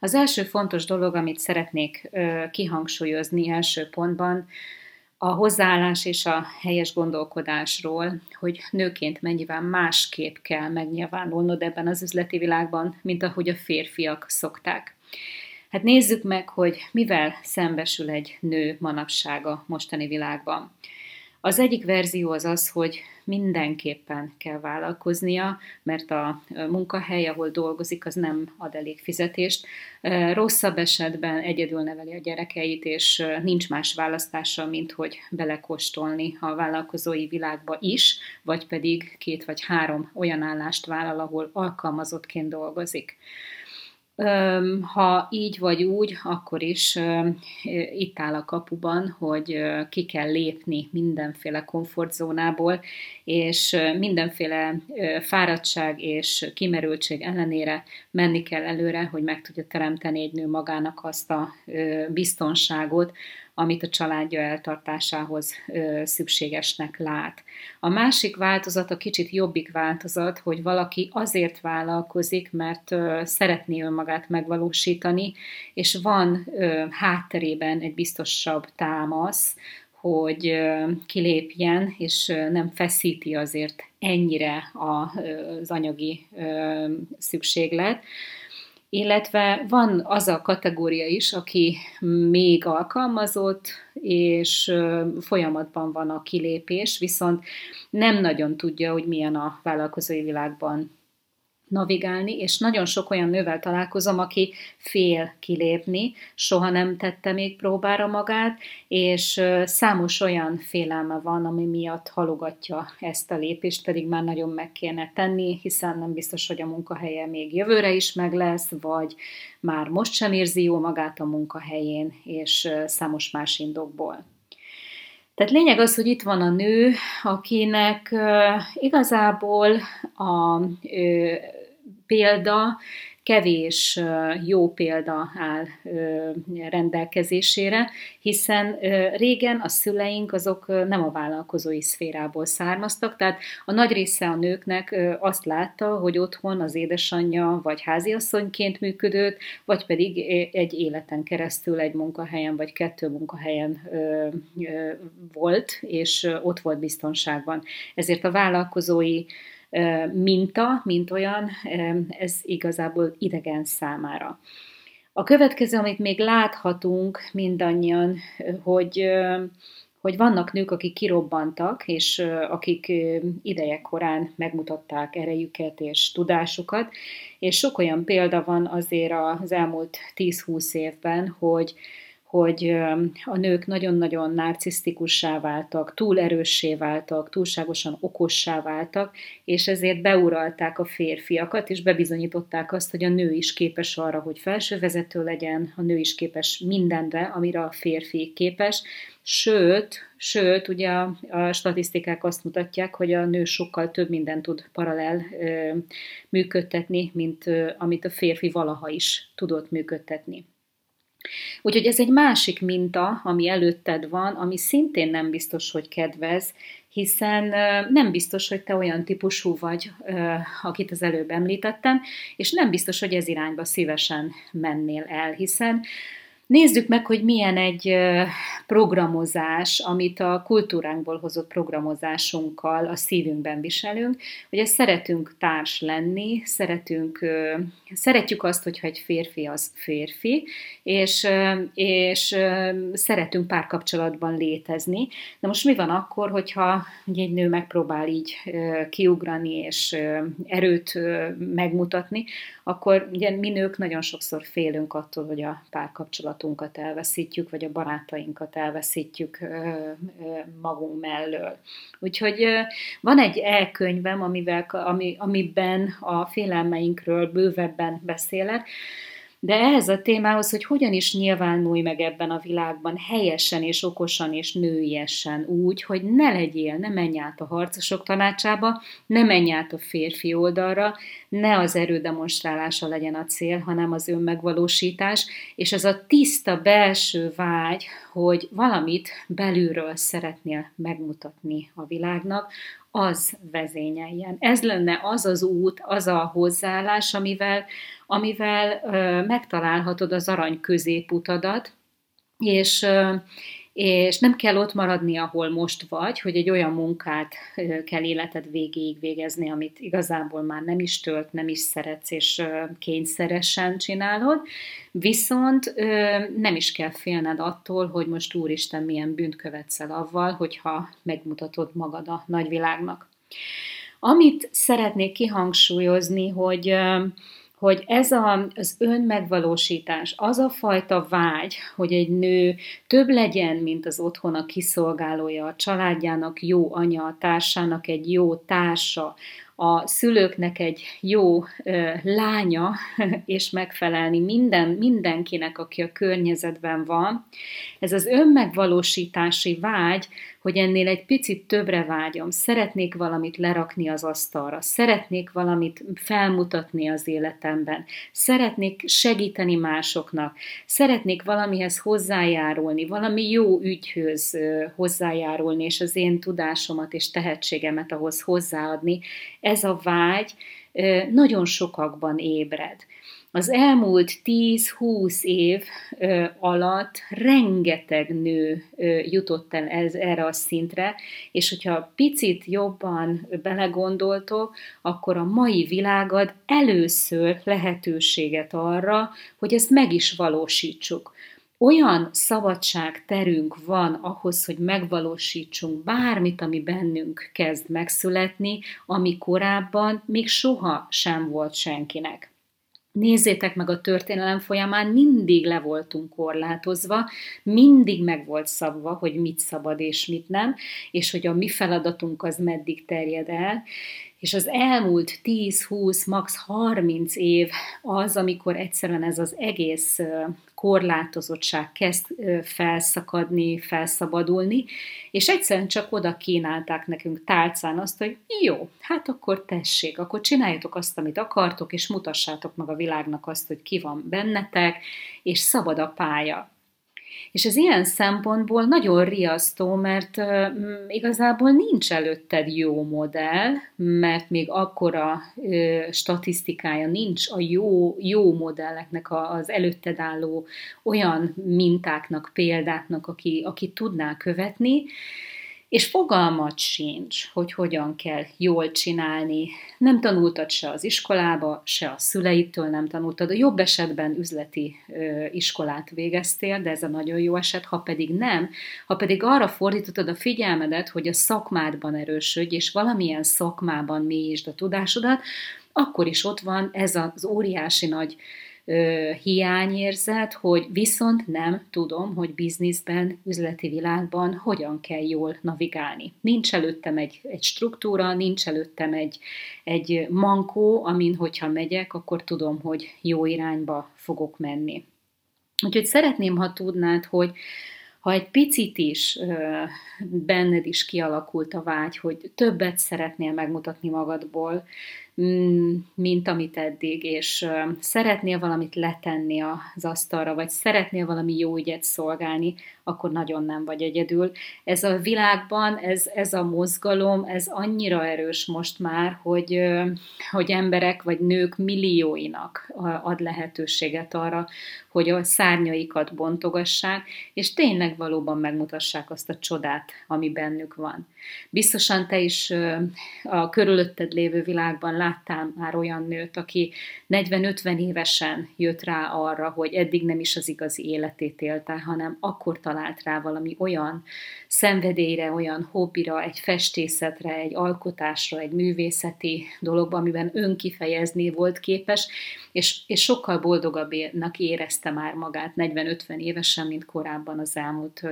Az első fontos dolog, amit szeretnék kihangsúlyozni első pontban, a hozzáállás és a helyes gondolkodásról, hogy nőként mennyivel másképp kell megnyilvánulnod ebben az üzleti világban, mint ahogy a férfiak szokták. Hát nézzük meg, hogy mivel szembesül egy nő manapság a mostani világban. Az egyik verzió az az, hogy mindenképpen kell vállalkoznia, mert a munkahely, ahol dolgozik, az nem ad elég fizetést. Rosszabb esetben egyedül neveli a gyerekeit, és nincs más választása, mint hogy belekostolni a vállalkozói világba is, vagy pedig két vagy három olyan állást vállal, ahol alkalmazottként dolgozik. Ha így vagy úgy, akkor is itt áll a kapuban, hogy ki kell lépni mindenféle komfortzónából, és mindenféle fáradtság és kimerültség ellenére menni kell előre, hogy meg tudja teremteni egy nő magának azt a biztonságot, amit a családja eltartásához szükségesnek lát. A másik változat, a kicsit jobbik változat, hogy valaki azért vállalkozik, mert szeretné önmagát megvalósítani, és van hátterében egy biztosabb támasz, hogy kilépjen, és nem feszíti azért ennyire az anyagi szükséglet illetve van az a kategória is, aki még alkalmazott, és folyamatban van a kilépés, viszont nem nagyon tudja, hogy milyen a vállalkozói világban navigálni, és nagyon sok olyan nővel találkozom, aki fél kilépni, soha nem tette még próbára magát, és számos olyan félelme van, ami miatt halogatja ezt a lépést, pedig már nagyon meg kéne tenni, hiszen nem biztos, hogy a munkahelye még jövőre is meg lesz, vagy már most sem érzi jó magát a munkahelyén, és számos más indokból. Tehát lényeg az, hogy itt van a nő, akinek igazából a példa, kevés jó példa áll rendelkezésére, hiszen régen a szüleink azok nem a vállalkozói szférából származtak, tehát a nagy része a nőknek azt látta, hogy otthon az édesanyja vagy háziasszonyként működött, vagy pedig egy életen keresztül egy munkahelyen vagy kettő munkahelyen volt, és ott volt biztonságban. Ezért a vállalkozói minta, mint olyan, ez igazából idegen számára. A következő, amit még láthatunk mindannyian, hogy, hogy vannak nők, akik kirobbantak, és akik ideje korán megmutatták erejüket és tudásukat, és sok olyan példa van azért az elmúlt 10-20 évben, hogy hogy a nők nagyon-nagyon narcisztikussá váltak, túl erőssé váltak, túlságosan okossá váltak, és ezért beuralták a férfiakat, és bebizonyították azt, hogy a nő is képes arra, hogy felsővezető legyen, a nő is képes mindenre, amire a férfi képes, Sőt, sőt, ugye a, statisztikák azt mutatják, hogy a nő sokkal több mindent tud paralel működtetni, mint amit a férfi valaha is tudott működtetni. Úgyhogy ez egy másik minta, ami előtted van, ami szintén nem biztos, hogy kedvez, hiszen nem biztos, hogy te olyan típusú vagy, akit az előbb említettem, és nem biztos, hogy ez irányba szívesen mennél el, hiszen Nézzük meg, hogy milyen egy programozás, amit a kultúránkból hozott programozásunkkal a szívünkben viselünk, hogy ezt szeretünk társ lenni, szeretünk, szeretjük azt, hogyha egy férfi az férfi, és, és szeretünk párkapcsolatban létezni. De most mi van akkor, hogyha egy nő megpróbál így kiugrani és erőt megmutatni, akkor ugye mi nők nagyon sokszor félünk attól, hogy a párkapcsolatunkat elveszítjük, vagy a barátainkat elveszítjük magunk mellől. Úgyhogy van egy elkönyvem, amivel, ami, amiben a félelmeinkről bővebben beszélek, de ehhez a témához, hogy hogyan is nyilvánulj meg ebben a világban helyesen és okosan és nőiesen úgy, hogy ne legyél, ne menj át a harcosok tanácsába, ne menj át a férfi oldalra, ne az erődemonstrálása legyen a cél, hanem az önmegvalósítás, és az a tiszta belső vágy, hogy valamit belülről szeretnél megmutatni a világnak, az vezényeljen. Ez lenne az az út, az a hozzáállás, amivel, amivel ö, megtalálhatod az arany középutadat, és, és nem kell ott maradni, ahol most vagy, hogy egy olyan munkát kell életed végéig végezni, amit igazából már nem is tölt, nem is szeretsz, és kényszeresen csinálod, viszont nem is kell félned attól, hogy most úristen milyen bűnt követsz el avval, hogyha megmutatod magad a nagyvilágnak. Amit szeretnék kihangsúlyozni, hogy hogy ez a, az önmegvalósítás, az a fajta vágy, hogy egy nő több legyen, mint az otthona kiszolgálója, a családjának jó anya, a társának egy jó társa, a szülőknek egy jó ö, lánya, és megfelelni minden, mindenkinek, aki a környezetben van. Ez az önmegvalósítási vágy, hogy ennél egy picit többre vágyom, szeretnék valamit lerakni az asztalra, szeretnék valamit felmutatni az életemben, szeretnék segíteni másoknak, szeretnék valamihez hozzájárulni, valami jó ügyhöz hozzájárulni, és az én tudásomat és tehetségemet ahhoz hozzáadni. Ez a vágy nagyon sokakban ébred. Az elmúlt 10-20 év alatt rengeteg nő jutott el ez, erre a szintre, és hogyha picit jobban belegondoltok, akkor a mai világad először lehetőséget arra, hogy ezt meg is valósítsuk. Olyan szabadságterünk van ahhoz, hogy megvalósítsunk bármit, ami bennünk kezd megszületni, ami korábban még soha sem volt senkinek. Nézzétek meg a történelem folyamán, mindig le voltunk korlátozva, mindig meg volt szabva, hogy mit szabad és mit nem, és hogy a mi feladatunk az meddig terjed el, és az elmúlt 10-20, max 30 év az, amikor egyszerűen ez az egész korlátozottság kezd felszakadni, felszabadulni, és egyszerűen csak oda kínálták nekünk tálcán azt, hogy jó, hát akkor tessék, akkor csináljatok azt, amit akartok, és mutassátok meg a világnak azt, hogy ki van bennetek, és szabad a pálya. És ez ilyen szempontból nagyon riasztó, mert igazából nincs előtted jó modell, mert még akkora statisztikája nincs a jó, jó modelleknek, az előtted álló olyan mintáknak, példáknak, aki, aki tudná követni, és fogalmat sincs, hogy hogyan kell jól csinálni. Nem tanultad se az iskolába, se a szüleitől nem tanultad. A jobb esetben üzleti ö, iskolát végeztél, de ez a nagyon jó eset, ha pedig nem, ha pedig arra fordítottad a figyelmedet, hogy a szakmádban erősödj, és valamilyen szakmában mélyítsd a tudásodat, akkor is ott van ez az óriási nagy ö, hiányérzet, hogy viszont nem tudom, hogy bizniszben, üzleti világban hogyan kell jól navigálni. Nincs előttem egy, egy struktúra, nincs előttem egy, egy mankó, amin hogyha megyek, akkor tudom, hogy jó irányba fogok menni. Úgyhogy szeretném, ha tudnád, hogy ha egy picit is benned is kialakult a vágy, hogy többet szeretnél megmutatni magadból, mint amit eddig, és szeretnél valamit letenni az asztalra, vagy szeretnél valami jó ügyet szolgálni, akkor nagyon nem vagy egyedül. Ez a világban, ez, ez a mozgalom, ez annyira erős most már, hogy, hogy emberek vagy nők millióinak ad lehetőséget arra, hogy a szárnyaikat bontogassák, és tényleg valóban megmutassák azt a csodát, ami bennük van. Biztosan te is a körülötted lévő világban láttál már olyan nőt, aki 40-50 évesen jött rá arra, hogy eddig nem is az igazi életét élte, hanem akkor talált rá valami olyan szenvedélyre, olyan hobbira, egy festészetre, egy alkotásra, egy művészeti dologba, amiben önkifejezni volt képes, és, és sokkal boldogabbnak érezte már magát 40-50 évesen, mint korábban az elmúlt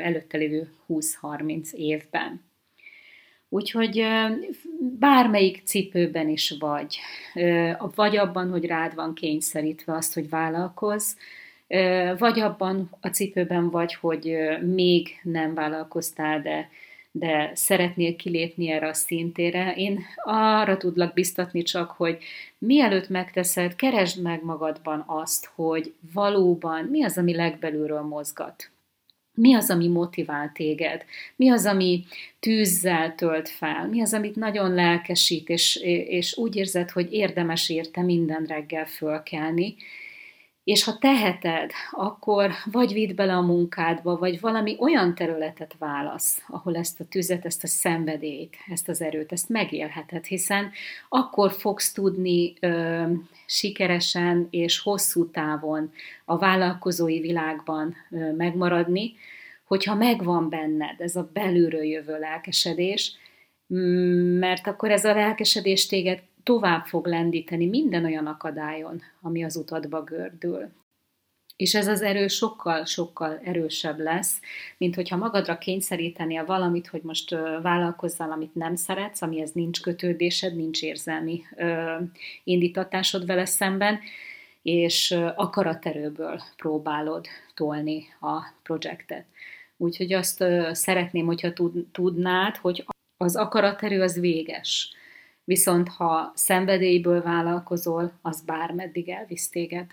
előtte lévő 20-30 évben. Úgyhogy bármelyik cipőben is vagy, vagy abban, hogy rád van kényszerítve azt, hogy vállalkozz, vagy abban a cipőben vagy, hogy még nem vállalkoztál, de, de szeretnél kilépni erre a szintére. Én arra tudlak biztatni csak, hogy mielőtt megteszed, keresd meg magadban azt, hogy valóban mi az, ami legbelülről mozgat mi az, ami motivál téged? Mi az, ami tűzzel tölt fel? Mi az, amit nagyon lelkesít, és, és úgy érzed, hogy érdemes érte minden reggel fölkelni? És ha teheted, akkor vagy vidd bele a munkádba, vagy valami olyan területet válasz, ahol ezt a tüzet, ezt a szenvedélyt, ezt az erőt, ezt megélheted, hiszen akkor fogsz tudni ö, sikeresen és hosszú távon a vállalkozói világban ö, megmaradni, hogyha megvan benned ez a belülről jövő lelkesedés, mert akkor ez a lelkesedés téged tovább fog lendíteni minden olyan akadályon, ami az utadba gördül. És ez az erő sokkal-sokkal erősebb lesz, mint hogyha magadra a valamit, hogy most vállalkozzál, amit nem szeretsz, amihez nincs kötődésed, nincs érzelmi indítatásod vele szemben, és akaraterőből próbálod tolni a projektet. Úgyhogy azt szeretném, hogyha tudnád, hogy az akaraterő az véges. Viszont ha szenvedélyből vállalkozol, az bármeddig elvisz téged.